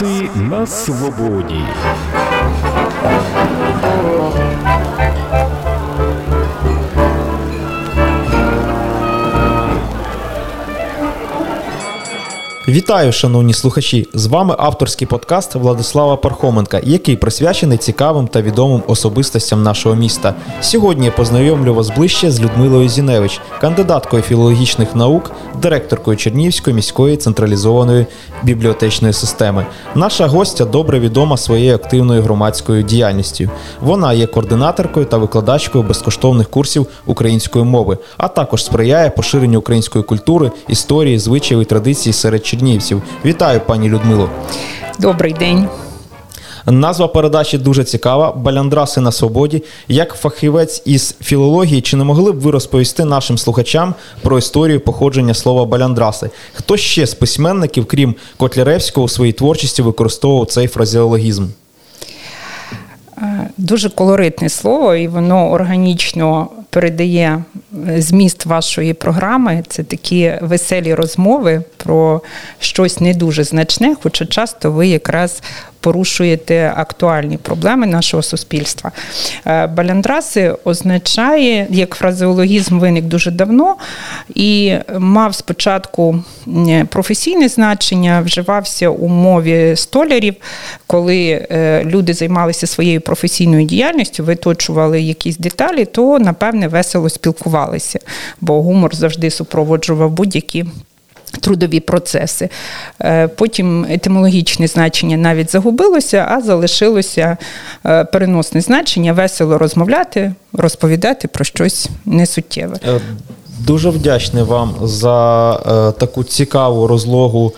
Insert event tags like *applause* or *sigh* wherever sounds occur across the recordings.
Баляндраси на свободі. Вітаю, шановні слухачі! З вами авторський подкаст Владислава Пархоменка, який присвячений цікавим та відомим особистостям нашого міста. Сьогодні я познайомлю вас ближче з Людмилою Зіневич, кандидаткою філологічних наук, директоркою Чернівської міської централізованої бібліотечної системи. Наша гостя добре відома своєю активною громадською діяльністю. Вона є координаторкою та викладачкою безкоштовних курсів української мови, а також сприяє поширенню української культури, історії, звичаїв і традицій серед чернівців. Вітаю, пані Людмило. Добрий день. Назва передачі дуже цікава. Баляндраси на свободі. Як фахівець із філології, чи не могли б ви розповісти нашим слухачам про історію походження слова баляндраси? Хто ще з письменників, крім Котляревського, у своїй творчості використовував цей фразеологізм? Е, дуже колоритне слово, і воно органічно передає е, зміст вашої програми. Це такі веселі розмови про щось не дуже значне, хоча часто ви якраз порушуєте актуальні проблеми нашого суспільства. Е, баляндраси означає, як фразеологізм виник дуже давно і мав спочатку професійне значення, вживався у мові столярів, коли е, люди займалися своєю професійною діяльністю, виточували якісь деталі, то напевне весело спілкувалися, бо гумор завжди супроводжував будь-які. Трудові процеси. Е, потім етимологічне значення навіть загубилося, а залишилося е, переносне значення весело розмовляти, розповідати про щось несуттєве. Е, дуже вдячний вам за таку цікаву розлогу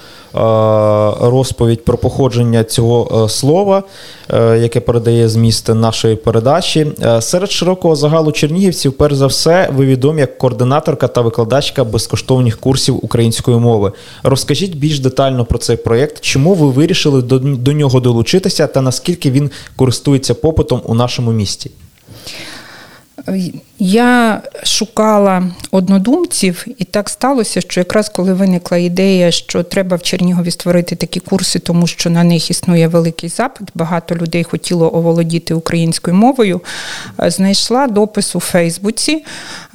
розповідь про походження цього е, слова, е, яке передає зміст нашої передачі. Серед широкого загалу чернігівців, перш за все, ви відомі як координаторка та викладачка безкоштовних курсів української мови. Розкажіть більш детально про цей проєкт, чому ви вирішили до нього долучитися та наскільки він користується попитом у нашому місті? Я шукала однодумців, і так сталося, що якраз коли виникла ідея, що треба в Чернігові створити такі курси, тому що на них існує великий запит, багато людей хотіло оволодіти українською мовою, е, знайшла допис у Фейсбуці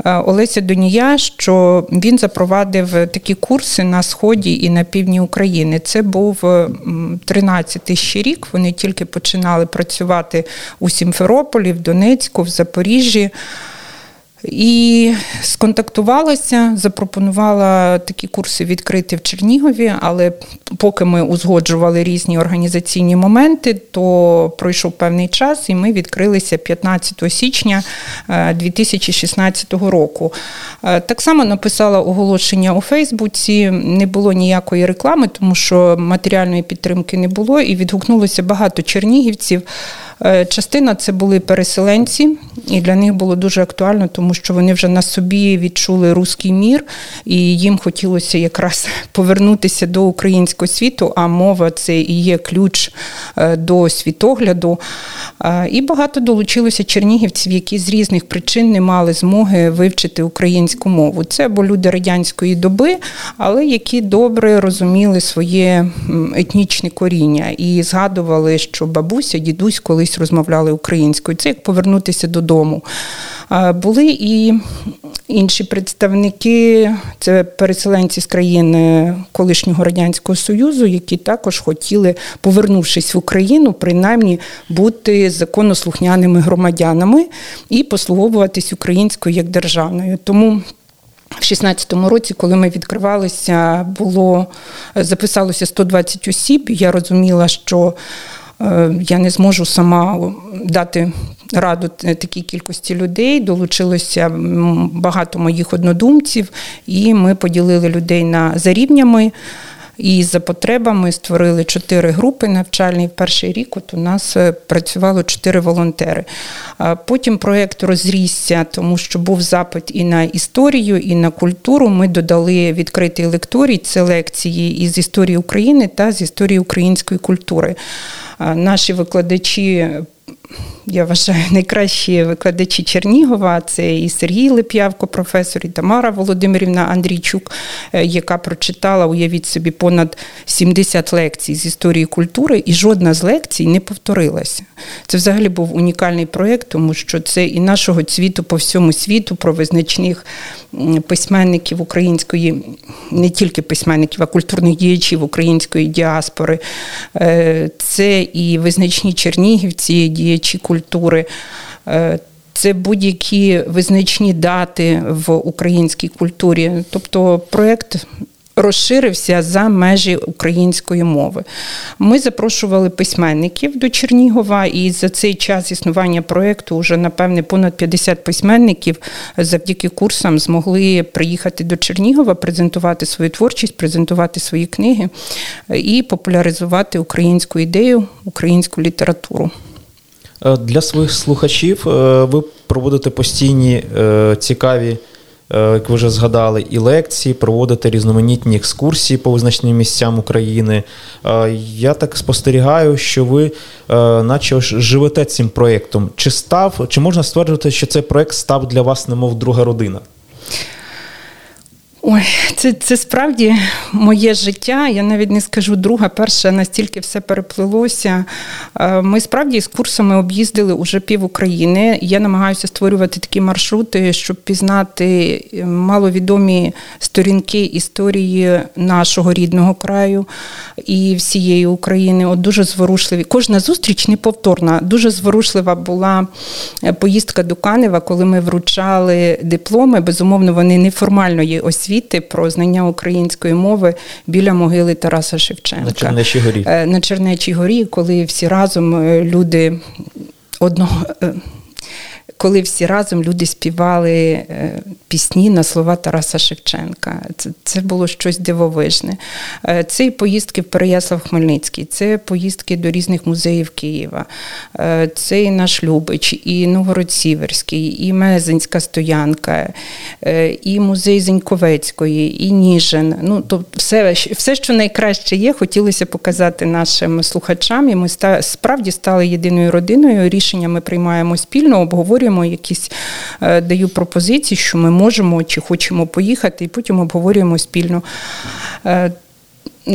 е, Олеся Донія, що він запровадив такі курси на сході і на півдні України. Це був 13-й ще рік. Вони тільки починали працювати у Сімферополі, в Донецьку, в Запоріжжі. І сконтактувалася, запропонувала такі курси відкрити в Чернігові, але поки ми узгоджували різні організаційні моменти, то пройшов певний час, і ми відкрилися 15 січня 2016 е, року. Е, так само написала оголошення у Фейсбуці, не було ніякої реклами, тому що матеріальної підтримки не було, і відгукнулося багато чернігівців. Е, частина це були переселенці, і для них було дуже актуально, тому що вони вже на собі відчули руський мір, і їм хотілося якраз *laughs* повернутися до українського світу. А мова це і є ключ е, до світогляду. Е, і багато долучилося чернігівців, які з різних причин не мали змоги вивчити українську мову. Це або люди радянської доби, але які добре розуміли своє етнічне коріння і згадували, що бабуся, дідусь колись колись розмовляли українською. Це як повернутися додому. Були і інші представники, це переселенці з країн колишнього радянського союзу, які також хотіли, повернувшись в Україну, принаймні бути законослухняними громадянами і послуговуватись українською як державною. Тому в 16-му році, коли ми відкривалися, було записалося 120 осіб. Я розуміла, що я не зможу сама дати раду такій кількості людей. Долучилося багато моїх однодумців, і ми поділили людей на за рівнями. І за потребами створили чотири групи навчальні. Перший рік от у нас е, працювало чотири волонтери. Потім проєкт розрісся, тому що був запит і на історію, і на культуру. Ми додали відкритий лекторій, це лекції із історії України та з історії української культури. Наші викладачі я вважаю, найкращі викладачі Чернігова. Це і Сергій Лип'явко, професор, і Тамара Володимирівна Андрійчук, е, яка прочитала, уявіть собі, понад 70 лекцій з історії культури, і жодна з лекцій не повторилася. Це взагалі був унікальний проєкт, тому що це і нашого цвіту по всьому світу про визначних письменників української, не тільки письменників, а культурних діячів української діаспори. Е, це і визначні чернігівці, діячі культури. Е, це будь-які визначні дати в українській культурі. Тобто проєкт розширився за межі української мови. Ми запрошували письменників до Чернігова, і за цей час існування проєкту вже, напевне, понад 50 письменників завдяки курсам змогли приїхати до Чернігова, презентувати свою творчість, презентувати свої книги і популяризувати українську ідею, українську літературу. Е, для своїх слухачів е, ви проводите постійні е, цікаві як ви вже згадали, і лекції, проводити різноманітні екскурсії по визначним місцям України. Я так спостерігаю, що ви, наче живете цим проєктом. Чи став, чи можна стверджувати, що цей проєкт став для вас, немов друга родина? Ой, це це справді моє життя. Я навіть не скажу друга, перша настільки все переплилося. Е, ми справді з курсами об'їздили уже пів України. Я намагаюся створювати такі маршрути, щоб пізнати е, маловідомі сторінки історії нашого рідного краю і всієї України. От дуже зворушливі. Кожна зустріч неповторна. Дуже зворушлива була е, поїздка до Канева, коли ми вручали дипломи. Безумовно, вони неформальної освіти освіти про знання української мови біля могили Тараса Шевченка на Чернечій горі. Е, на Чернечій горі, коли всі разом е, люди одного е, коли всі разом люди співали е, пісні на слова Тараса Шевченка. Це це було щось дивовижне. Е, це і поїздки в Переяслав-Хмельницький, це поїздки до різних музеїв Києва, е, це і наш Любич, і Новгород-Сіверський, і Мезенська стоянка, і музей Зеньковецької, і Ніжин. Ну, тобто все, все, що найкраще є, хотілося показати нашим слухачам. І ми справді стали єдиною родиною. Рішення ми приймаємо спільно, обговорюємо обговорюємо якісь, е, даю пропозиції, що ми можемо чи хочемо поїхати, і потім обговорюємо спільно. Е,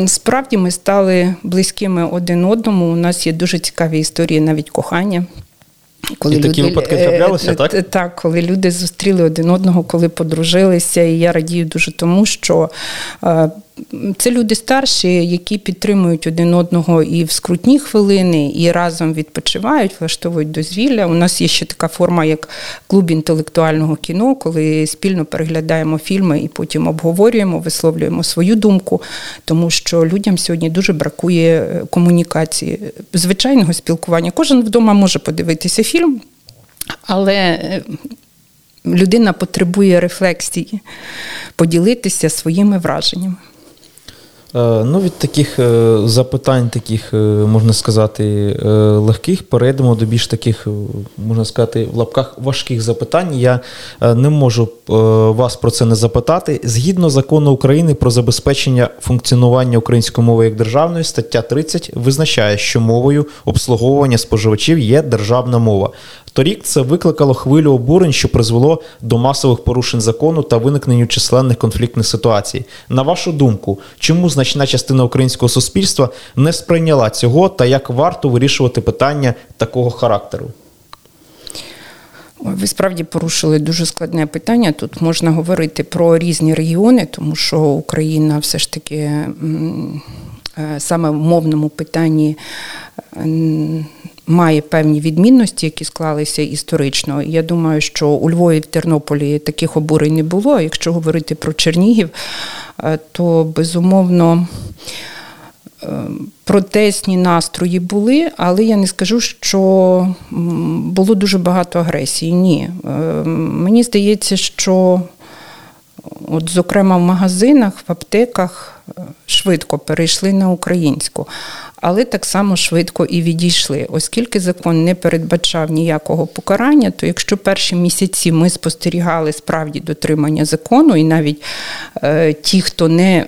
справді ми стали близькими один одному. У нас є дуже цікаві історії навіть кохання. Коли і такі люди, випадки траплялися, е, так? Так, коли люди зустріли один одного, коли подружилися, і я радію дуже тому, що це люди старші, які підтримують один одного і в скрутні хвилини, і разом відпочивають, влаштовують дозвілля. У нас є ще така форма, як клуб інтелектуального кіно, коли спільно переглядаємо фільми і потім обговорюємо, висловлюємо свою думку, тому що людям сьогодні дуже бракує е, комунікації, звичайного спілкування. Кожен вдома може подивитися фільм, але е, людина потребує рефлексії, поділитися своїми враженнями. Е, ну, Від таких е, запитань, таких, е, можна сказати, легких, перейдемо до більш таких, можна сказати, в лапках важких запитань. Я не можу вас про це не запитати. Згідно закону України про забезпечення функціонування української мови як державної, стаття 30 визначає, що мовою обслуговування споживачів є державна мова. Торік це викликало хвилю обурень, що призвело до масових порушень закону та виникненню численних конфліктних ситуацій. На вашу думку, чому значна частина українського суспільства не сприйняла цього та як варто вирішувати питання такого характеру? Ви справді порушили дуже складне питання. Тут можна говорити про різні регіони, тому що Україна все ж таки е, саме в мовному питанні має певні відмінності, які склалися історично. Я думаю, що у Львові в Тернополі таких обурень не було. Якщо говорити про Чернігів, е, то безумовно. Е, протестні настрої були, але я не скажу, що було дуже багато агресії. Ні. Е, мені здається, що, от, зокрема, в магазинах, в аптеках швидко перейшли на українську. Але так само швидко і відійшли. Оскільки закон не передбачав ніякого покарання, то якщо перші місяці ми спостерігали справді дотримання закону, і навіть е, ті, хто не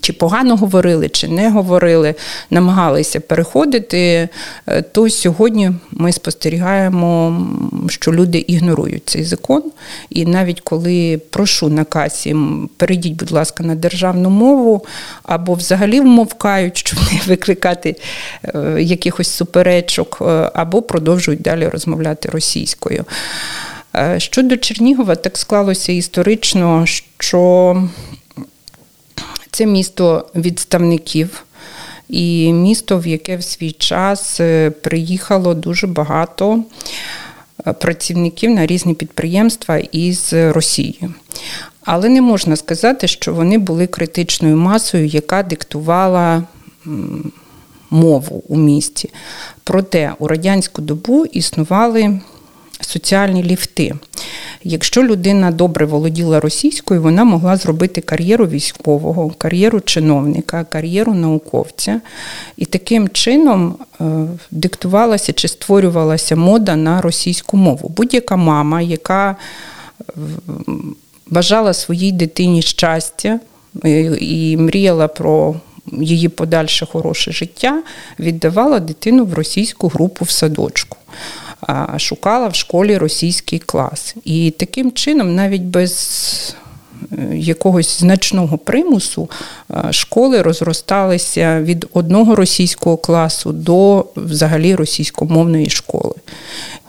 чи погано говорили, чи не говорили, намагалися переходити, е, то сьогодні ми спостерігаємо, що люди ігнорують цей закон. І навіть коли прошу на касі, перейдіть, будь ласка, на державну мову, або взагалі вмовкають, щоб не викликати е, якихось суперечок, е, або продовжують далі розмовляти російською. Щодо Чернігова, так склалося історично, що це місто відставників. І місто, в яке в свій час е, приїхало дуже багато е, працівників на різні підприємства із Росії. Але не можна сказати, що вони були критичною масою, яка диктувала мову у місті. Проте у радянську добу існували соціальні ліфти. Якщо людина добре володіла російською, вона могла зробити кар'єру військового, кар'єру чиновника, кар'єру науковця. І таким чином е, диктувалася чи створювалася мода на російську мову. Будь-яка мама, яка е, бажала своїй дитині щастя е, і мріяла про її подальше хороше життя, віддавала дитину в російську групу в садочку шукала в школі російський клас. І таким чином, навіть без е, якогось значного примусу, школи розросталися від одного російського класу до взагалі російськомовної школи.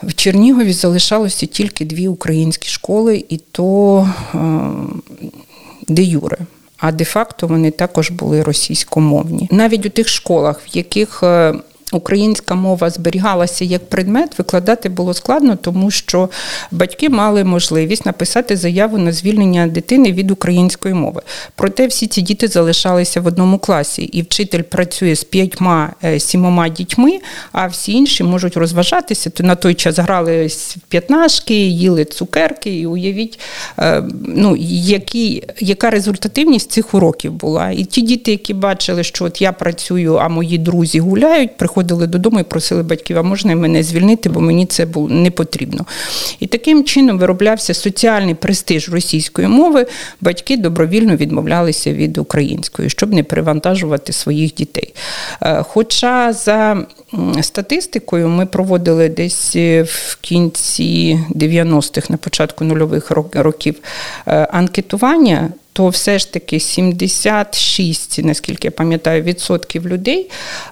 В Чернігові залишалося тільки дві українські школи, і то е, де юре. А де-факто вони також були російськомовні. Навіть у тих школах, в яких е, Українська мова зберігалася як предмет, викладати було складно, тому що батьки мали можливість написати заяву на звільнення дитини від української мови. Проте всі ці діти залишалися в одному класі, і вчитель працює з п'ятьма е, сімома дітьми, а всі інші можуть розважатися. То на той час грали п'ятнашки, їли цукерки, і уявіть, е, ну які, яка результативність цих уроків була. І ті діти, які бачили, що от я працюю, а мої друзі гуляють, приходять приходили додому і просили батьків, а можна мене звільнити, бо мені це було не потрібно. І таким чином вироблявся соціальний престиж російської мови. Батьки добровільно відмовлялися від української, щоб не перевантажувати своїх дітей. Е, хоча за статистикою ми проводили десь в кінці 90-х, на початку нульових років е, анкетування то все ж таки 76, наскільки я пам'ятаю, відсотків людей,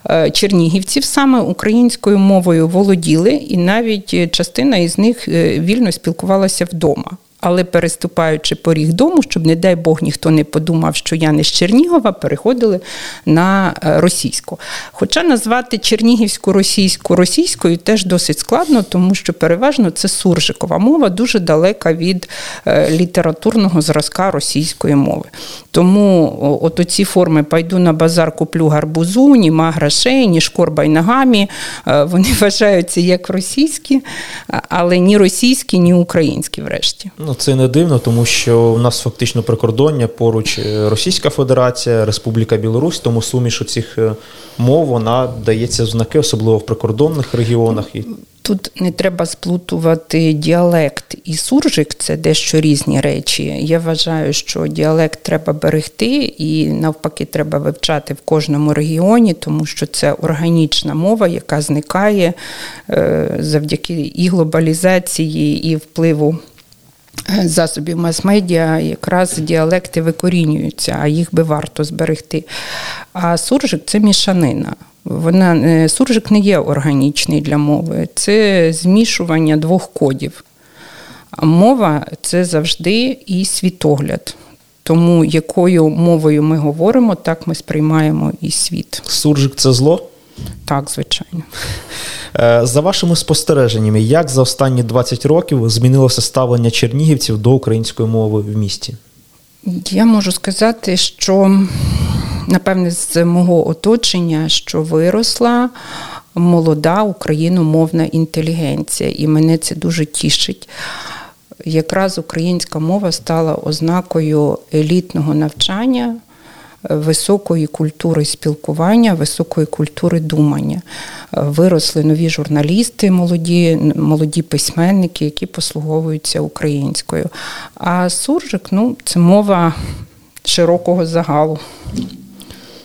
е, чернігівців саме українською мовою володіли, і навіть частина із них е, вільно спілкувалася вдома але переступаючи поріг дому, щоб, не дай Бог, ніхто не подумав, що я не з Чернігова, переходили на е, російську. Хоча назвати Чернігівську російську російською теж досить складно, тому що переважно це суржикова мова, дуже далека від е, літературного зразка російської мови. Тому от оці форми пайду на базар, куплю гарбузу, німа грошей, ні шкорбай ногамі, е, вони *laughs* вважаються як російські, але ні російські, ні українські врешті. Ну, це не дивно, тому що у нас фактично прикордоння поруч е, Російська Федерація, Республіка Білорусь, тому суміш у цих е, мов вона дається знаки, особливо в прикордонних регіонах. Тут не треба сплутувати діалект і суржик, це дещо різні речі. Я вважаю, що діалект треба берегти і навпаки треба вивчати в кожному регіоні, тому що це органічна мова, яка зникає е, завдяки і глобалізації, і впливу засобів мас-медіа якраз діалекти викорінюються, а їх би варто зберегти. А суржик це мішанина. Вона е, Суржик не є органічний для мови, це змішування двох кодів. Мова це завжди і світогляд. Тому якою мовою ми говоримо, так ми сприймаємо і світ. Суржик це зло? Так, звичайно. Е, за вашими спостереженнями, як за останні 20 років змінилося ставлення чернігівців до української мови в місті? Я можу сказати, що напевне з мого оточення, що виросла молода україномовна інтелігенція, і мене це дуже тішить. Якраз українська мова стала ознакою елітного навчання високої культури спілкування, високої культури думання. Виросли нові журналісти, молоді, молоді письменники, які послуговуються українською. А суржик ну, це мова широкого загалу.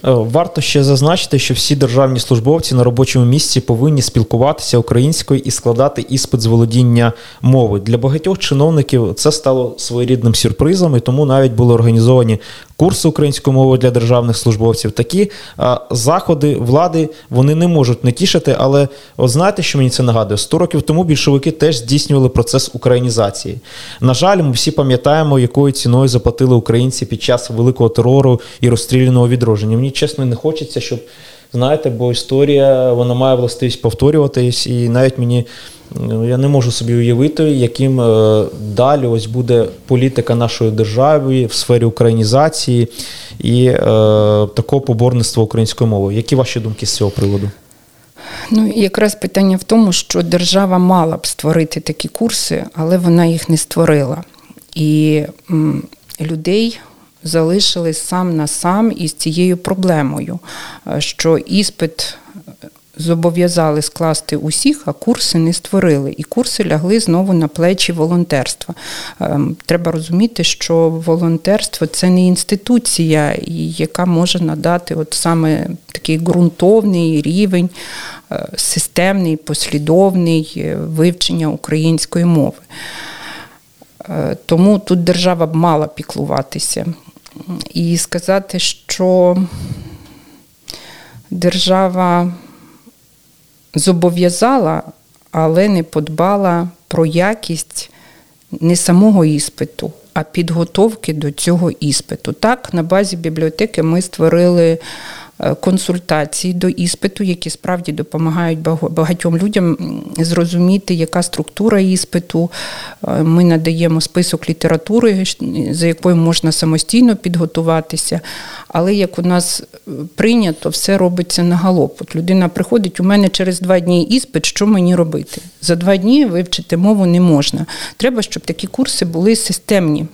Е, варто ще зазначити, що всі державні службовці на робочому місці повинні спілкуватися українською і складати іспит з володіння мови. Для багатьох чиновників це стало своєрідним сюрпризом, і тому навіть були організовані курси української мови для державних службовців. Такі а, заходи влади вони не можуть не тішити. Але от знаєте, що мені це нагадує? Сто років тому більшовики теж здійснювали процес українізації. На жаль, ми всі пам'ятаємо, якою ціною заплатили українці під час великого терору і розстріляного відродження. Мені чесно не хочеться, щоб знаєте, бо історія вона має властивість повторюватись, і навіть мені. Я не можу собі уявити, яким е, далі ось буде політика нашої держави в сфері українізації і е, такого поборництва української мови. Які ваші думки з цього приводу? Ну, якраз питання в тому, що держава мала б створити такі курси, але вона їх не створила. І м, людей залишили сам на сам із цією проблемою, е, що іспит зобов'язали скласти усіх, а курси не створили. І курси лягли знову на плечі волонтерства. Ем, треба розуміти, що волонтерство це не інституція, яка може надати от саме такий ґрунтовний рівень, е, системний, послідовний е, вивчення української мови. Е, тому тут держава б мала піклуватися. І сказати, що держава зобов'язала, але не подбала про якість не самого іспиту, а підготовки до цього іспиту. Так, на базі бібліотеки ми створили Е, консультації до іспиту, які справді допомагають багатьом людям зрозуміти, яка структура іспиту. Е, ми надаємо список літератури, за якою можна самостійно підготуватися. Але як у нас е, прийнято, все робиться на галоп. От Людина приходить, у мене через два дні іспит, що мені робити? За два дні вивчити мову не можна. Треба, щоб такі курси були системні.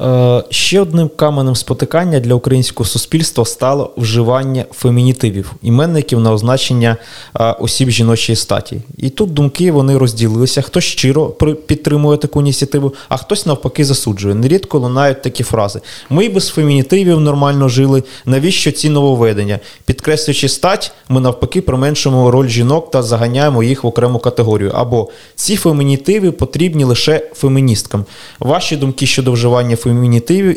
Е, ще одним каменем спотикання для українського суспільства стало вживання фемінітивів, іменників на означення е, осіб жіночої статі. І тут думки вони розділилися. Хтось щиро підтримує таку ініціативу, а хтось навпаки засуджує. Нерідко лунають такі фрази: ми і без фемінітивів нормально жили. Навіщо ці нововведення? Підкреслюючи стать, ми навпаки применшуємо роль жінок та заганяємо їх в окрему категорію. Або ці фемінітиви потрібні лише феміністкам. Ваші думки щодо вживання фемінітивів,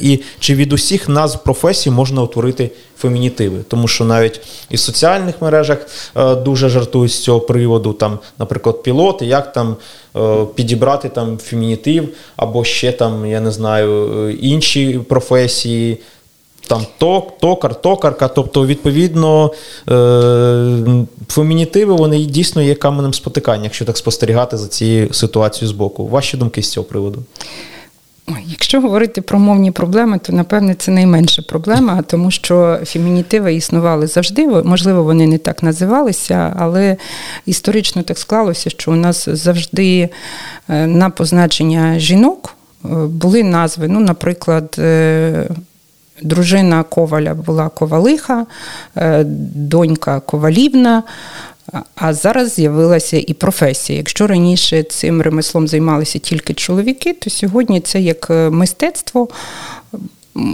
і чи від усіх назв професій можна утворити фемінітиви? Тому що навіть і в соціальних мережах е, дуже жартують з цього приводу, там, наприклад, пілоти, як там е, підібрати там фемінітив, або ще там, я не знаю, е, інші професії. Там ток, токар, токарка, тобто, відповідно, фемінітиви вони дійсно є каменем спотикання, якщо так спостерігати за цією ситуацією з боку. Ваші думки з цього приводу? Якщо говорити про мовні проблеми, то напевне це найменша проблема, тому що фемінітиви існували завжди. Можливо, вони не так називалися, але історично так склалося, що у нас завжди е, на позначення жінок е, були назви. Ну, наприклад, е, дружина Коваля була Ковалиха, донька Ковалівна. А зараз з'явилася і професія. Якщо раніше цим ремеслом займалися тільки чоловіки, то сьогодні це як е, мистецтво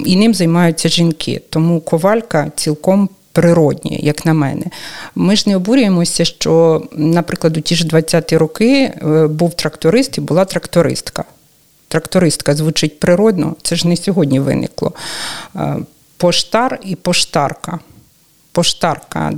і ним займаються жінки. Тому ковалька цілком природні, як на мене. Ми ж не обурюємося, що, наприклад, у ті ж 20-ті роки е, був тракторист і була трактористка. Трактористка звучить природно, це ж не сьогодні виникло. Е, поштар і поштарка поштарка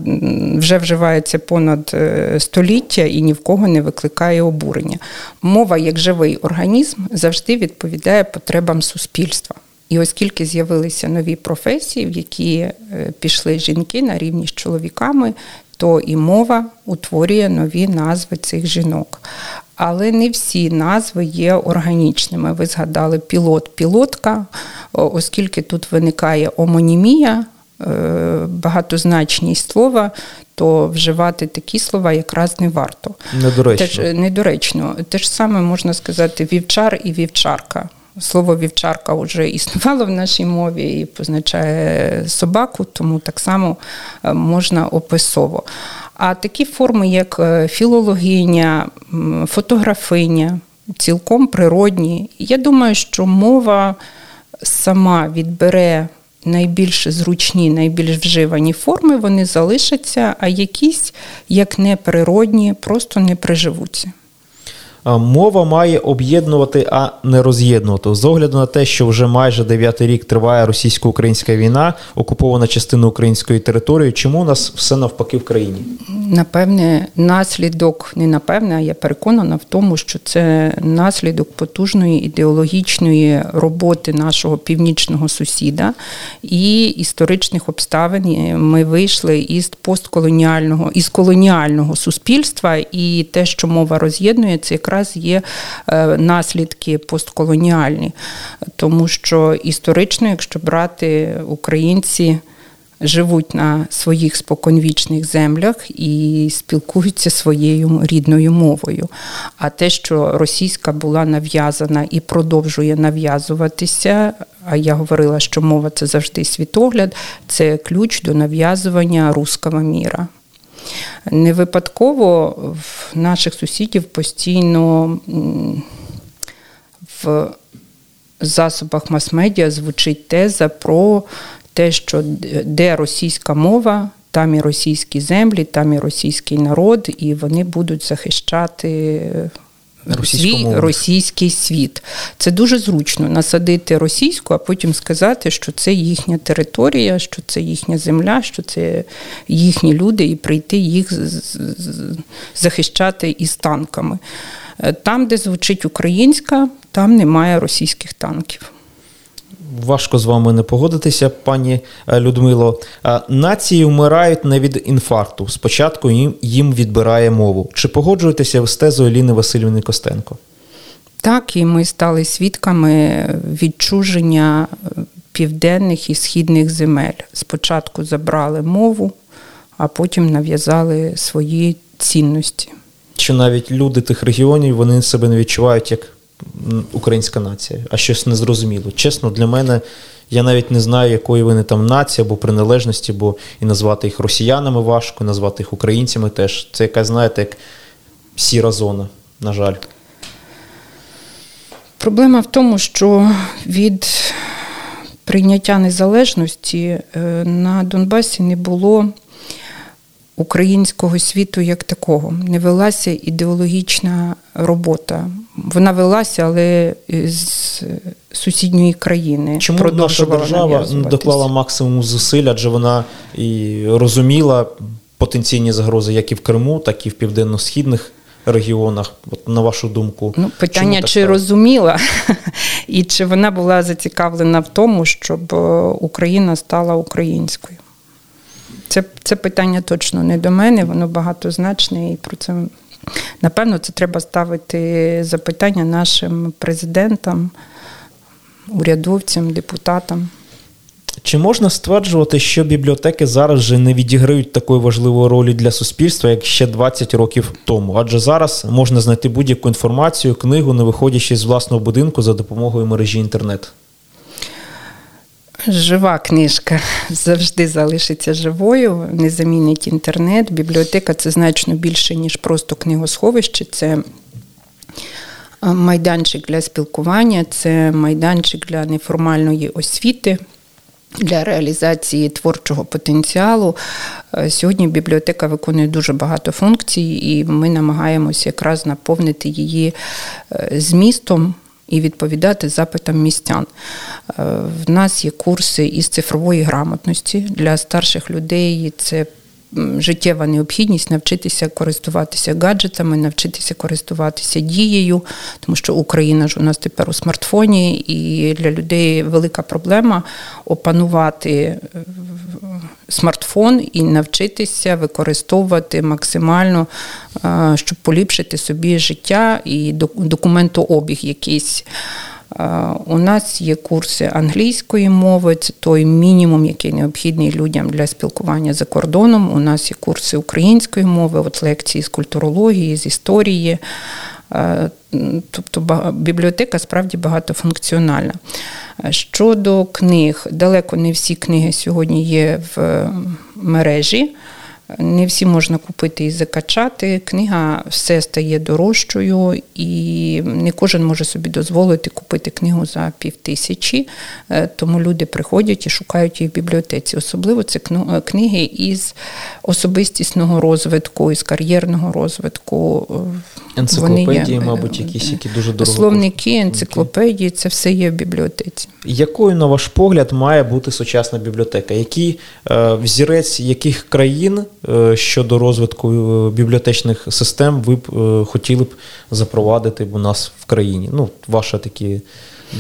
вже вживається понад е, століття і ні в кого не викликає обурення. Мова як живий організм завжди відповідає потребам суспільства. І оскільки з'явилися нові професії, в які е, пішли жінки на рівні з чоловіками, то і мова утворює нові назви цих жінок. Але не всі назви є органічними. Ви згадали пілот-пілотка, оскільки тут виникає омонімія, багатозначність слова, то вживати такі слова якраз не варто. Недоречно. Теж недоречно. Те ж саме можна сказати вівчар і вівчарка. Слово вівчарка вже існувало в нашій мові і позначає собаку, тому так само е, можна описово. А такі форми, як е, філологиня, фотографиня, цілком природні. Я думаю, що мова сама відбере найбільш зручні, найбільш вживані форми, вони залишаться, а якісь, як неприродні, просто не приживуться. Мова має об'єднувати, а не роз'єднувати. З огляду на те, що вже майже дев'ятий рік триває російсько-українська війна, окупована частина української території. Чому у нас все навпаки в країні? Напевне, наслідок не напевне, а я переконана в тому, що це наслідок потужної ідеологічної роботи нашого північного сусіда і історичних обставин. Ми вийшли із постколоніального із колоніального суспільства, і те, що мова роз'єднує, це якраз є е, наслідки постколоніальні, тому що історично, якщо брати українці. Живуть на своїх споконвічних землях і спілкуються своєю рідною мовою. А те, що російська була нав'язана і продовжує нав'язуватися, а я говорила, що мова це завжди світогляд, це ключ до нав'язування руского міра. Не випадково в наших сусідів постійно в засобах мас-медіа звучить теза про те, що де російська мова, там і російські землі, там і російський народ, і вони будуть захищати свій російський світ. Це дуже зручно насадити російську, а потім сказати, що це їхня територія, що це їхня земля, що це їхні люди, і прийти їх захищати із танками. Е, там, де звучить українська, там немає російських танків. Важко з вами не погодитися, пані е, Людмило. Е, нації вмирають не від інфаркту. Спочатку їм їм відбирає мову. Чи погоджуєтеся ви з тезою Ліни Васильівни Костенко? Так, і ми стали свідками відчуження е, південних і східних земель. Спочатку забрали мову, а потім нав'язали свої цінності. Чи навіть люди тих регіонів вони себе не відчувають як українська нація, а щось незрозуміло. Чесно, для мене я навіть не знаю, якої вони там нації або приналежності, бо і назвати їх росіянами важко, і назвати їх українцями теж. Це якась, знаєте, як сіра зона, на жаль. Проблема в тому, що від прийняття незалежності е, на Донбасі не було українського світу як такого. Не велася ідеологічна робота. Вона велася, але з сусідньої країни. Чому наша держава доклала максимум зусиль, адже вона і розуміла потенційні загрози як і в Криму, так і в південно-східних регіонах. От на вашу думку, ну питання чи так? розуміла, *laughs* і чи вона була зацікавлена в тому, щоб Україна стала українською? Це це питання точно не до мене, воно багатозначне, і про це напевно це треба ставити запитання нашим президентам, урядовцям, депутатам. Чи можна стверджувати, що бібліотеки зараз вже не відіграють такої важливої ролі для суспільства, як ще 20 років тому? Адже зараз можна знайти будь-яку інформацію, книгу, не виходячи з власного будинку за допомогою мережі інтернет? Жива книжка завжди залишиться живою, не замінить інтернет. Бібліотека це значно більше, ніж просто книгосховище. Це майданчик для спілкування, це майданчик для неформальної освіти. Для реалізації творчого потенціалу сьогодні бібліотека виконує дуже багато функцій, і ми намагаємося якраз наповнити її е, змістом і відповідати запитам містян. Е, в нас є курси із цифрової грамотності для старших людей. Це життєва необхідність навчитися користуватися гаджетами, навчитися користуватися дією, тому що Україна ж у нас тепер у смартфоні, і для людей велика проблема опанувати е, смартфон і навчитися використовувати максимально, е, щоб поліпшити собі життя і документообіг якийсь. У нас є курси англійської мови, це той мінімум, який необхідний людям для спілкування за кордоном. У нас є курси української мови, от лекції з культурології, з історії. Тобто бібліотека справді багатофункціональна. Щодо книг, далеко не всі книги сьогодні є в мережі. Не всі можна купити і закачати. Книга все стає дорожчою, і не кожен може собі дозволити купити книгу за пів тисячі, е, тому люди приходять і шукають її в бібліотеці. Особливо це е, книги із особистісного розвитку, із кар'єрного розвитку. Енциклопедії, мабуть, якісь які дуже дорого. Словники, енциклопедії це все є в бібліотеці. Якою, на ваш погляд, має бути сучасна бібліотека? Який е, взірець яких країн е, щодо розвитку е, бібліотечних систем ви б е, хотіли б запровадити у нас в країні? Ну, ваші такі.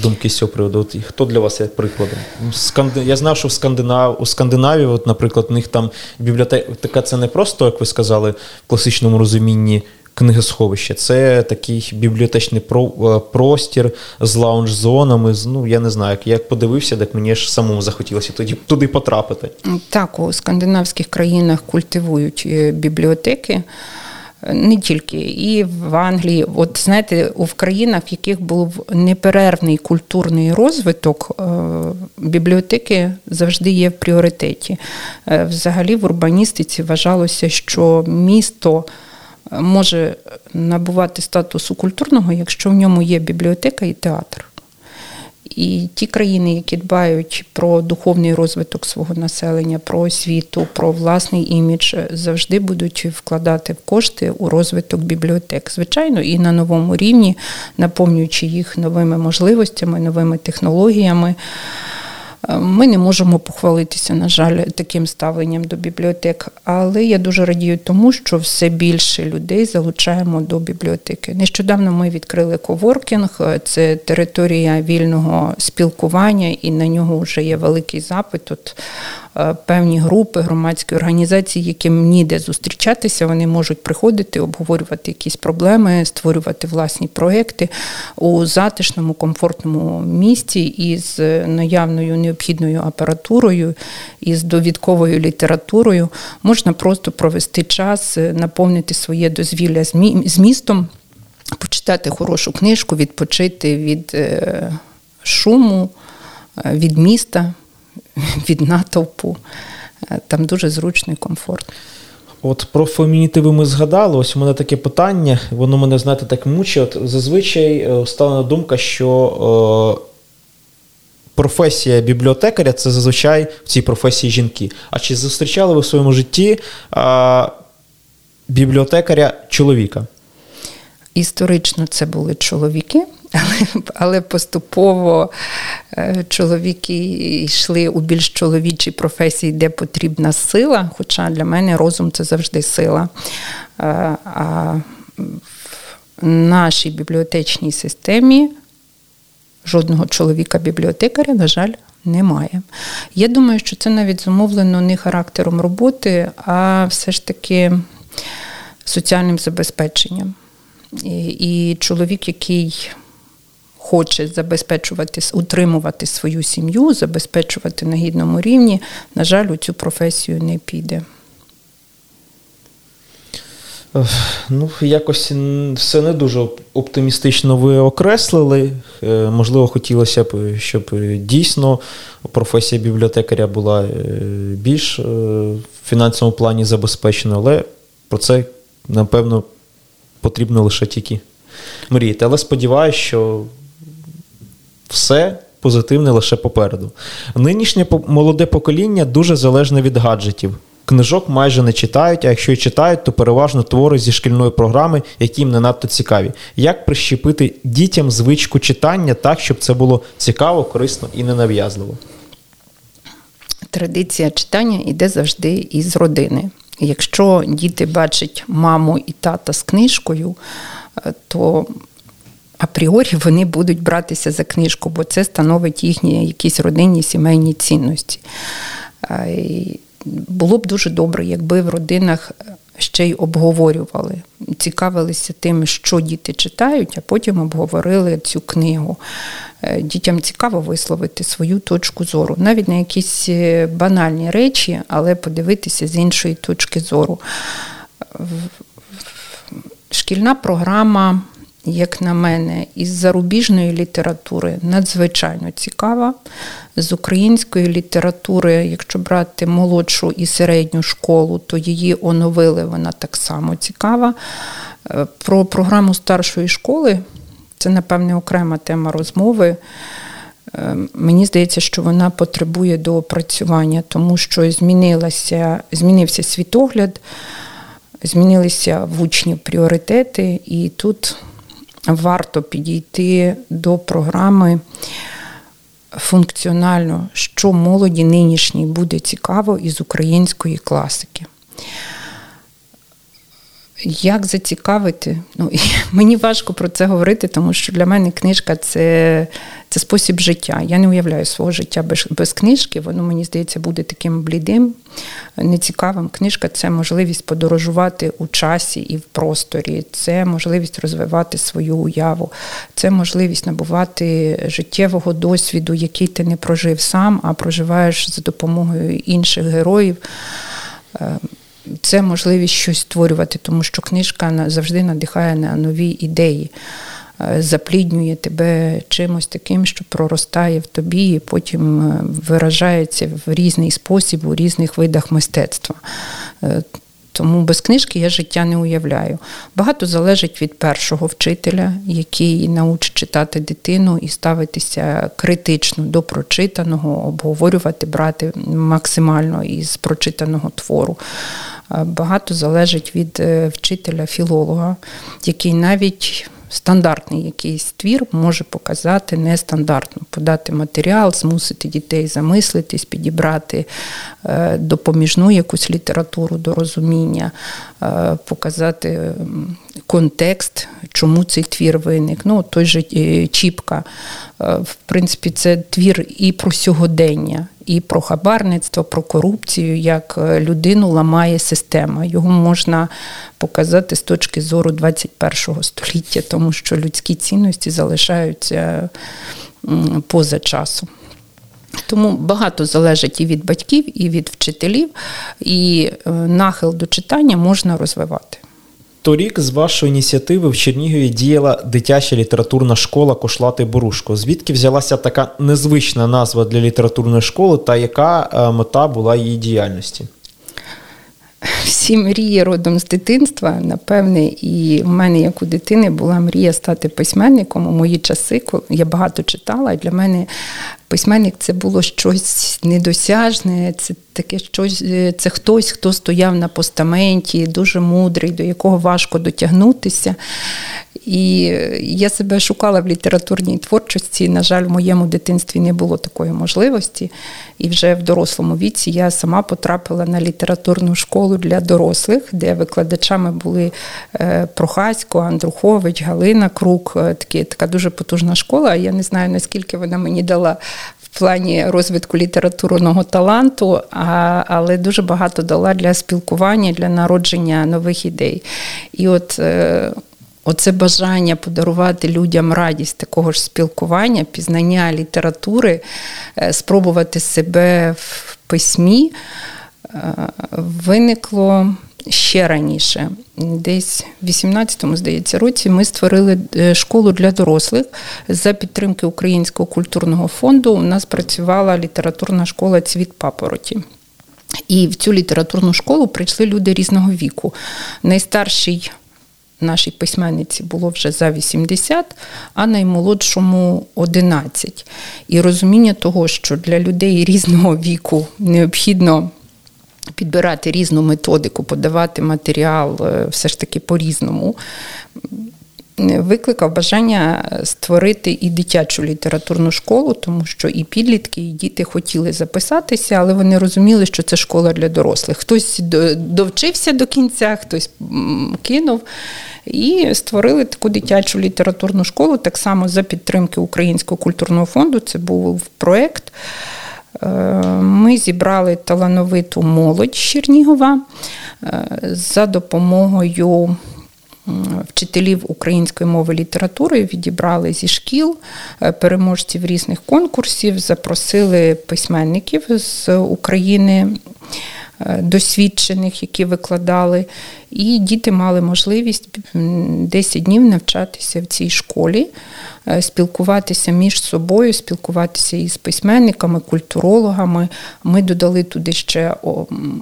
Думки з цього приводу. От, Хто для вас є прикладом? Я знав, що в Скандинав... у Скандинавії, от, наприклад, у них там бібліотека це не просто, як ви сказали, в класичному розумінні книгосховище. Це такий бібліотечний е, простір з лаунж-зонами. Ну я не знаю, як подивився, так мені ж самому захотілося тоді туди потрапити. Так, у скандинавських країнах культивують е, бібліотеки. Не тільки і в Англії, от знаєте, в країнах, в яких був неперервний культурний розвиток, е, бібліотеки завжди є в пріоритеті. Взагалі в урбаністиці вважалося, що місто може набувати статусу культурного, якщо в ньому є бібліотека і театр. І ті країни, які дбають про духовний розвиток свого населення, про освіту, про власний імідж, завжди будуть вкладати кошти у розвиток бібліотек. Звичайно, і на новому рівні, наповнюючи їх новими можливостями, новими технологіями. Ми не можемо похвалитися, на жаль, таким ставленням до бібліотек, але я дуже радію тому, що все більше людей залучаємо до бібліотеки. Нещодавно ми відкрили коворкінг, це територія вільного спілкування, і на нього вже є великий запит. Е, певні групи, громадські організації, яким ніде зустрічатися, вони можуть приходити, обговорювати якісь проблеми, створювати власні проекти у затишному, комфортному місці із наявною необхідною апаратурою, із довідковою літературою. Можна просто провести час, наповнити своє дозвілля змістом, почитати хорошу книжку, відпочити від е, шуму, е, від міста *laughs* від натовпу. Е, там дуже зручно і комфортно. От про фемінітиви ми згадали. Ось у мене таке питання, воно мене, знаєте, так мучить. От Зазвичай е, стала думка, що е, професія бібліотекаря це зазвичай в цій професії жінки. А чи зустрічали ви в своєму житті е, бібліотекаря чоловіка? Історично це були чоловіки. Але але поступово е, чоловіки йшли у більш чоловічій професії, де потрібна сила. Хоча для мене розум це завжди сила. Е, а в нашій бібліотечній системі жодного чоловіка-бібліотекаря, на жаль, немає. Я думаю, що це навіть зумовлено не характером роботи, а все ж таки соціальним забезпеченням. І, і чоловік, який хоче забезпечувати, утримувати свою сім'ю, забезпечувати на гідному рівні, на жаль, у цю професію не піде. Ну, якось все не дуже оптимістично ви окреслили. Е, можливо, хотілося б, щоб дійсно професія бібліотекаря була е, більш е, в фінансовому плані забезпечена, але про це, напевно, потрібно лише тільки мріяти. Але сподіваюся, що все позитивне лише попереду. Нинішнє молоде покоління дуже залежне від гаджетів. Книжок майже не читають, а якщо й читають, то переважно твори зі шкільної програми, які їм не надто цікаві. Як прищепити дітям звичку читання так, щоб це було цікаво, корисно і ненав'язливо? Традиція читання йде завжди із родини. Якщо діти бачать маму і тата з книжкою, е, то апріорі вони будуть братися за книжку, бо це становить їхні якісь родинні сімейні цінності. Було б дуже добре, якби в родинах ще й обговорювали, цікавилися тим, що діти читають, а потім обговорили цю книгу. Е, дітям цікаво висловити свою точку зору, навіть на якісь е, банальні речі, але подивитися з іншої точки зору. Шкільна програма як на мене, із зарубіжної літератури надзвичайно цікава. З української літератури, якщо брати молодшу і середню школу, то її оновили, вона так само цікава. Е, про програму старшої школи це, напевне, окрема тема розмови. Е, мені здається, що вона потребує доопрацювання, тому що змінилася, змінився світогляд, змінилися в учнів пріоритети, і тут варто підійти до програми функціонально, що молоді нинішній буде цікаво із української класики. Як зацікавити? Ну, *laughs* Мені важко про це говорити, тому що для мене книжка це це спосіб життя. Я не уявляю свого життя без без книжки, воно, мені здається, буде таким блідим, нецікавим. Книжка це можливість подорожувати у часі і в просторі, це можливість розвивати свою уяву, це можливість набувати життєвого досвіду, який ти не прожив сам, а проживаєш за допомогою інших героїв. Це можливість щось створювати, тому що книжка завжди надихає на нові ідеї, е, запліднює тебе чимось таким, що проростає в тобі, і потім е, виражається в різний спосіб у різних видах мистецтва. Е, тому без книжки я життя не уявляю. Багато залежить від першого вчителя, який научить читати дитину і ставитися критично до прочитаного, обговорювати, брати максимально із прочитаного твору. Багато залежить від е, вчителя-філолога, який навіть стандартний якийсь твір може показати нестандартно, подати матеріал, змусити дітей замислитись, підібрати е, допоміжну якусь літературу до розуміння, е, показати контекст, чому цей твір виник. Ну, той же Чіпка, в принципі, це твір і про сьогодення і про хабарництво, про корупцію, як е, людину ламає система. Його можна показати з точки зору 21 століття, тому що людські цінності залишаються поза часом. Тому багато залежить і від батьків, і від вчителів, і е, нахил до читання можна розвивати. Торік з вашої ініціативи в Чернігові діяла дитяча літературна школа Кошлати Борушко. Звідки взялася така незвична назва для літературної школи та яка е, мета була її діяльності? *laughs* Всі мрії родом з дитинства, напевне, і в мене, як у дитини, була мрія стати письменником у мої часи, коли я багато читала, і для мене письменник це було щось недосяжне, це таке щось, е, це хтось, хто стояв на постаменті, дуже мудрий, до якого важко дотягнутися. І я себе шукала в літературній творчості. На жаль, в моєму дитинстві не було такої можливості. І вже в дорослому віці я сама потрапила на літературну школу для дорослих, де викладачами були е, Прохасько, Андрухович, Галина Крук. Е, такі, така дуже потужна школа. Я не знаю, наскільки вона мені дала в плані розвитку літературного таланту, а, але дуже багато дала для спілкування, для народження нових ідей. І от е, Оце бажання подарувати людям радість такого ж спілкування, пізнання літератури, спробувати себе в письмі виникло ще раніше. Десь в 18-му, здається, році ми створили е, школу для дорослих за підтримки Українського культурного фонду. У нас працювала літературна школа Цвіт папороті. І в цю літературну школу прийшли люди різного віку. Найстарший нашій письменниці було вже за 80, а наймолодшому 11. І розуміння того, що для людей різного віку необхідно. Підбирати різну методику, подавати матеріал е, все ж таки по-різному викликав бажання створити і дитячу літературну школу, тому що і підлітки, і діти хотіли записатися, але вони розуміли, що це школа для дорослих. Хтось довчився до кінця, хтось кинув. І створили таку дитячу літературну школу, так само за підтримки Українського культурного фонду. Це був проєкт. Е, ми зібрали талановиту молодь Чернігова е, за допомогою вчителів української мови і літератури відібрали зі шкіл е, переможців різних конкурсів, запросили письменників з України. Досвідчених, які викладали. І діти мали можливість 10 днів навчатися в цій школі. Е, спілкуватися між собою, спілкуватися із письменниками, культурологами. Ми додали туди ще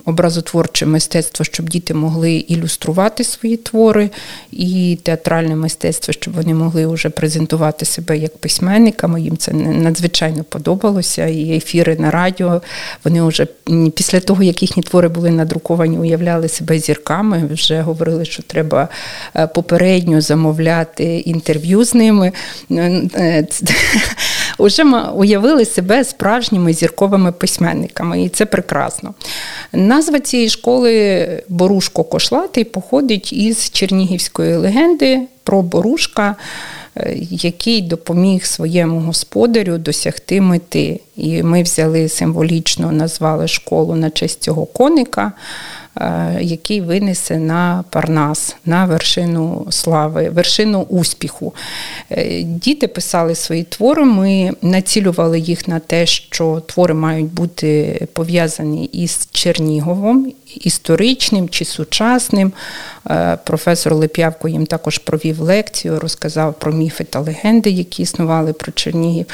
образотворче мистецтво, щоб діти могли ілюструвати свої твори, і театральне мистецтво, щоб вони могли вже презентувати себе як письменниками. Їм це надзвичайно подобалося. І ефіри на радіо. Вони вже після того, як їхні твори були надруковані, уявляли себе зірками. Вже говорили, що треба е, попередньо замовляти інтерв'ю з ними. *laughs* Уже уявили себе справжніми зірковими письменниками, і це прекрасно. Назва цієї школи Борушко Кошлатий походить із чернігівської легенди про Борушка, е, який допоміг своєму господарю досягти мети. І ми взяли символічно, назвали школу на честь цього коника. Е, який винесе на Парнас, на вершину слави, вершину успіху. Е, діти писали свої твори. Ми націлювали їх на те, що твори мають бути пов'язані із Черніговом, історичним чи сучасним. Е, професор Лип'явко їм також провів лекцію, розказав про міфи та легенди, які існували про Чернігів.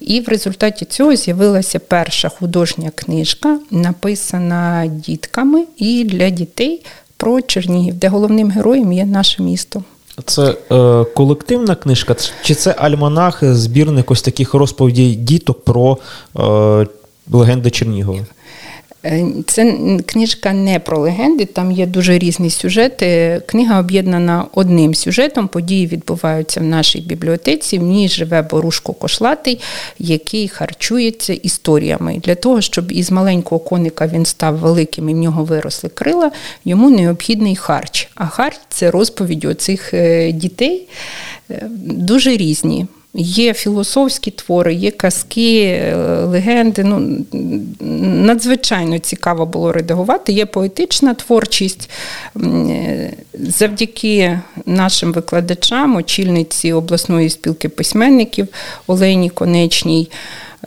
І в результаті цього з'явилася перша художня книжка, написана дітками і для дітей про Чернігів, де головним героєм є наше місто. Це е, колективна книжка, чи це альманах, збірник ось таких розповідей діток про е, легенди Чернігова? Е, це книжка не про легенди, там є дуже різні сюжети. Книга об'єднана одним сюжетом. Події відбуваються в нашій бібліотеці. В ній живе Борушко Кошлатий, який харчується історіями. Для того, щоб із маленького коника він став великим і в нього виросли крила, йому необхідний харч. А харч це розповіді оцих е, дітей е, дуже різні. Є філософські твори, є казки, е, легенди. Ну, Надзвичайно цікаво було редагувати. Є поетична творчість. Е, завдяки нашим викладачам, очільниці обласної спілки письменників Олені Конечній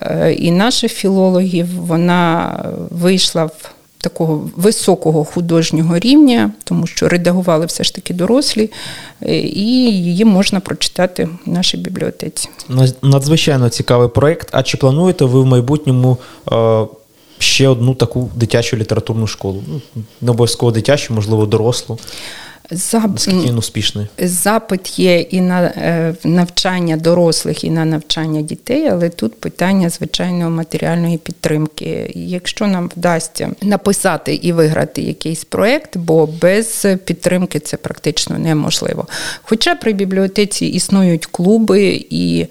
е, і наших філологів, вона вийшла в такого високого художнього рівня, тому що редагували все ж таки дорослі, е, і її можна прочитати в нашій бібліотеці. Надзвичайно цікавий проект. А чи плануєте ви в майбутньому? Е, ще одну таку дитячу літературну школу. Ну, не обов'язково дитячу, можливо, дорослу. Зап... Наскільки він успішний? Запит є і на е, навчання дорослих, і на навчання дітей, але тут питання звичайно матеріальної підтримки. Якщо нам вдасться написати і виграти якийсь проєкт, бо без підтримки це практично неможливо. Хоча при бібліотеці існують клуби, і,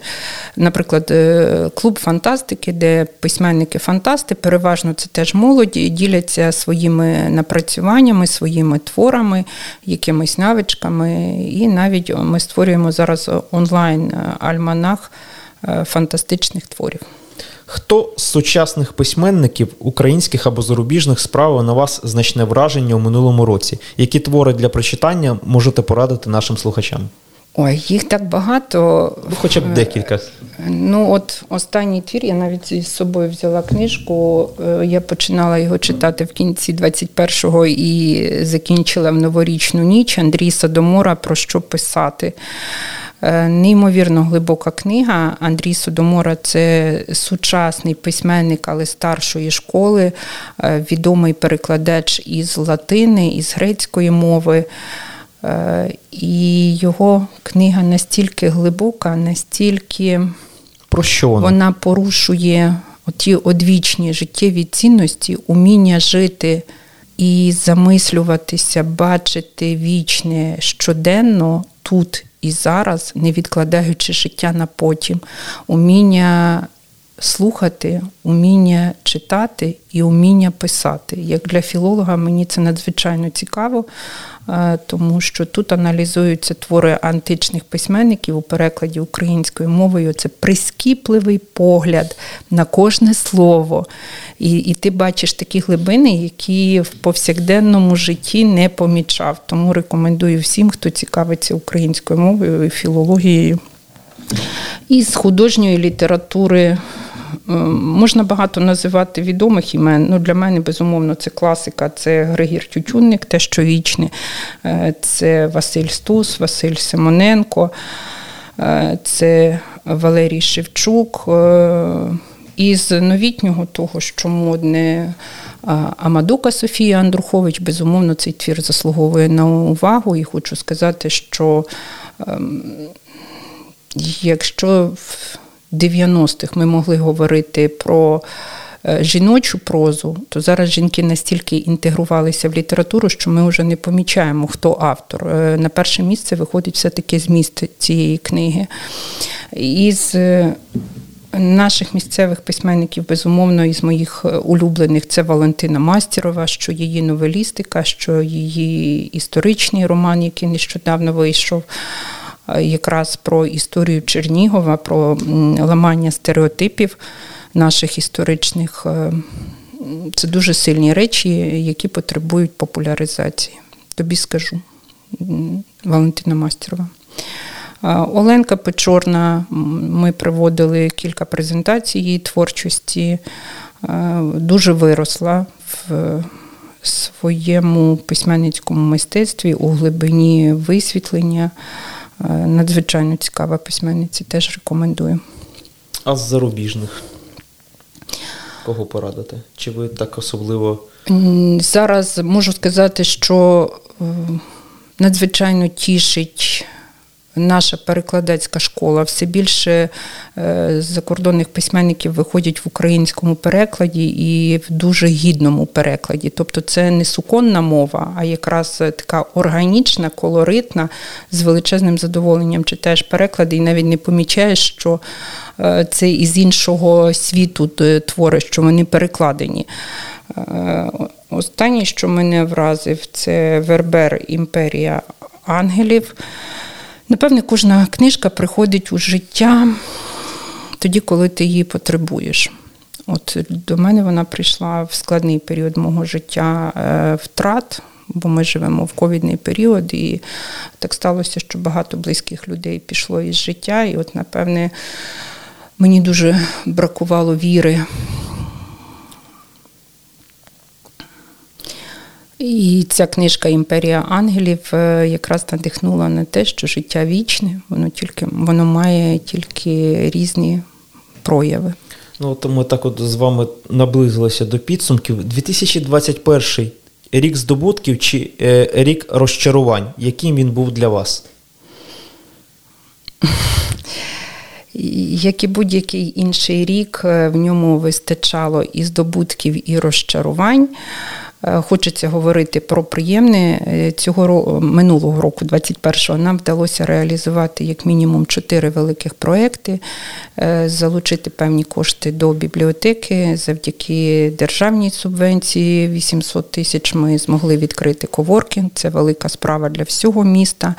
наприклад, е, клуб фантастики, де письменники-фантасти, переважно це теж молоді, діляться своїми напрацюваннями, своїми творами, які якимись навичками, і навіть ми створюємо зараз онлайн альманах е, фантастичних творів. Хто з сучасних письменників, українських або зарубіжних, справив на вас значне враження у минулому році? Які твори для прочитання можете порадити нашим слухачам? Ой, їх так багато. Хоча б декілька. Ну, от останній твір, я навіть із собою взяла книжку. Е, я починала його читати в кінці 21-го і закінчила в новорічну ніч Андрій Садомора про що писати. Е, неймовірно глибока книга. Андрій Содомора це сучасний письменник, але старшої школи, е, відомий перекладач із латини, із грецької мови. Е, і його книга настільки глибока, настільки Про що вона? вона порушує ті одвічні життєві цінності, уміння жити і замислюватися, бачити вічне щоденно тут і зараз, не відкладаючи життя на потім, уміння слухати, уміння читати і уміння писати. Як для філолога мені це надзвичайно цікаво, е, тому що тут аналізуються твори античних письменників у перекладі українською мовою. Це прискіпливий погляд на кожне слово. І і ти бачиш такі глибини, які в повсякденному житті не помічав. Тому рекомендую всім, хто цікавиться українською мовою і філологією. І з художньої літератури Можна багато називати відомих імен. Ну, Для мене, безумовно, це класика, це Григір Тютюнник, те, що вічне, це Василь Стус, Василь Симоненко, це Валерій Шевчук. Із новітнього того, що модне Амадука Софія Андрухович, безумовно, цей твір заслуговує на увагу, і хочу сказати, що ем, якщо в 90-х ми могли говорити про е, жіночу прозу, то зараз жінки настільки інтегрувалися в літературу, що ми вже не помічаємо, хто автор. Е, на перше місце виходить все-таки зміст цієї книги. Із е, Наших місцевих письменників, безумовно, із моїх улюблених це Валентина Мастірова, що її новелістика, що її історичний роман, який нещодавно вийшов якраз про історію Чернігова, про ламання стереотипів наших історичних. Е, це дуже сильні речі, які потребують популяризації. Тобі скажу, Валентина Мастерова. Оленка Печорна, ми проводили кілька презентацій її творчості, дуже виросла в своєму письменницькому мистецтві у глибині висвітлення. Е, надзвичайно цікава письменниця, теж рекомендую. А з зарубіжних? Кого порадити? Чи ви так особливо? Зараз можу сказати, що е, надзвичайно тішить наша перекладацька школа. Все більше е, закордонних письменників виходять в українському перекладі і в дуже гідному перекладі. Тобто це не суконна мова, а якраз така органічна, колоритна, з величезним задоволенням читаєш переклади і навіть не помічаєш, що е, це із іншого світу твори, що вони перекладені. Е, останнє, що мене вразив, це Вербер Імперія ангелів. Напевне, кожна книжка приходить у життя тоді, коли ти її потребуєш. От До мене вона прийшла в складний період мого життя е, втрат, бо ми живемо в ковідний період, і так сталося, що багато близьких людей пішло із життя. І, от, напевне, мені дуже бракувало віри І ця книжка Імперія ангелів е, якраз надихнула на те, що життя вічне, воно тільки воно має тільки різні прояви. Ну от ми так от з вами наблизилися до підсумків. 2021 рік здобутків чи е, рік розчарувань. Яким він був для вас? *laughs* Як і будь-який інший рік, е, в ньому вистачало і здобутків, і розчарувань. Е, хочеться говорити про приємне. Е, цього минулого року, 21-го, нам вдалося реалізувати як мінімум чотири великих проекти, е, залучити певні кошти до бібліотеки. Завдяки державній субвенції 800 тисяч ми змогли відкрити коворкінг. Це велика справа для всього міста.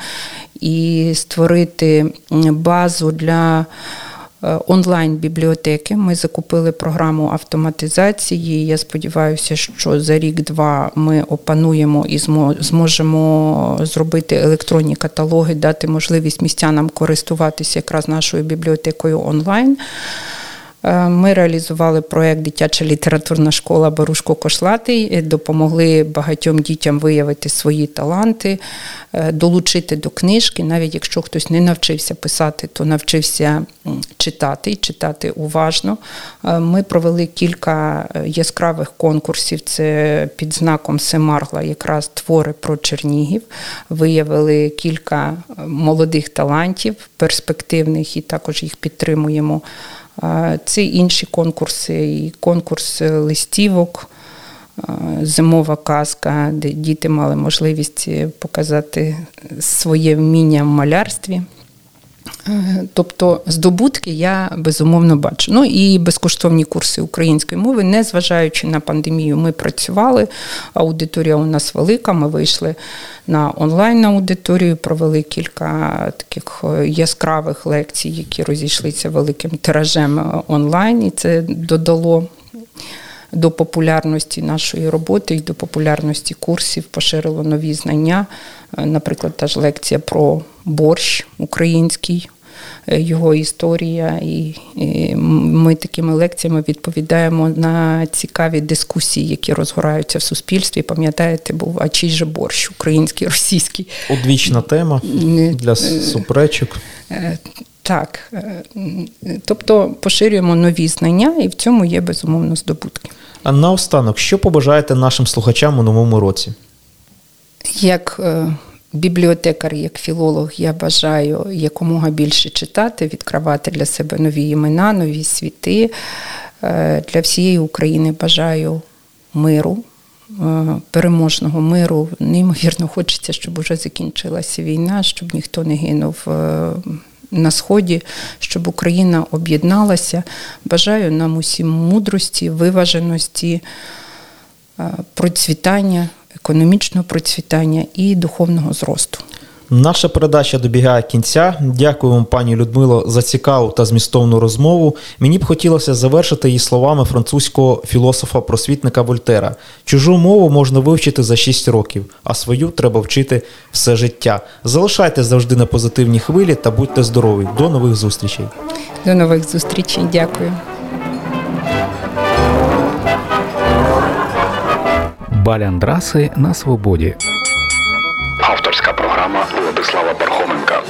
І створити базу для онлайн-бібліотеки. Ми закупили програму автоматизації. Я сподіваюся, що за рік-два ми опануємо і зможемо зробити електронні каталоги, дати можливість містянам користуватися якраз нашою бібліотекою онлайн. Е, ми реалізували проєкт Дитяча літературна школа Барушко Кошлатий, допомогли багатьом дітям виявити свої таланти, е, долучити до книжки. Навіть якщо хтось не навчився писати, то навчився читати і читати уважно. Е, ми провели кілька яскравих конкурсів. Це під знаком Семаргла, якраз твори про Чернігів. Виявили кілька молодих талантів, перспективних, і також їх підтримуємо. Це інші конкурси, і конкурс листівок, зимова казка, де діти мали можливість показати своє вміння в малярстві. Е, тобто здобутки я безумовно бачу. Ну і безкоштовні курси української мови, незважаючи на пандемію, ми працювали. Аудиторія у нас велика. Ми вийшли на онлайн аудиторію, провели кілька таких е, яскравих лекцій, які розійшлися великим тиражем е, онлайн, і це додало. До популярності нашої роботи і до популярності курсів поширило нові знання. Наприклад, та ж лекція про борщ український. Е, його історія, і, ми такими лекціями відповідаємо на цікаві дискусії, які розгораються в суспільстві. Пам'ятаєте, був а чий же борщ, український, російський. Одвічна тема для суперечок. Так, тобто поширюємо нові знання, і в цьому є безумовно здобутки. А наостанок, що побажаєте нашим слухачам у новому році? Як е, бібліотекар, як філолог, я бажаю якомога більше читати, відкривати для себе нові імена, нові світи. Е, для всієї України бажаю миру, е, переможного миру. Неймовірно, хочеться, щоб вже закінчилася війна, щоб ніхто не гинув. На сході, щоб Україна об'єдналася. Бажаю нам усім мудрості, виваженості, процвітання економічного процвітання і духовного зросту. Наша передача добігає кінця. Дякую вам, пані Людмило, за цікаву та змістовну розмову. Мені б хотілося завершити її словами французького філософа-просвітника Вольтера: чужу мову можна вивчити за 6 років, а свою треба вчити все життя. Залишайте завжди на позитивній хвилі та будьте здорові. До нових зустрічей. До нових зустрічей. Дякую. Баляндраси на свободі. Авторська програма Владислава Пархоменка.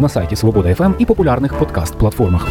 На сайті Свобода ФМ і популярних подкаст-платформах.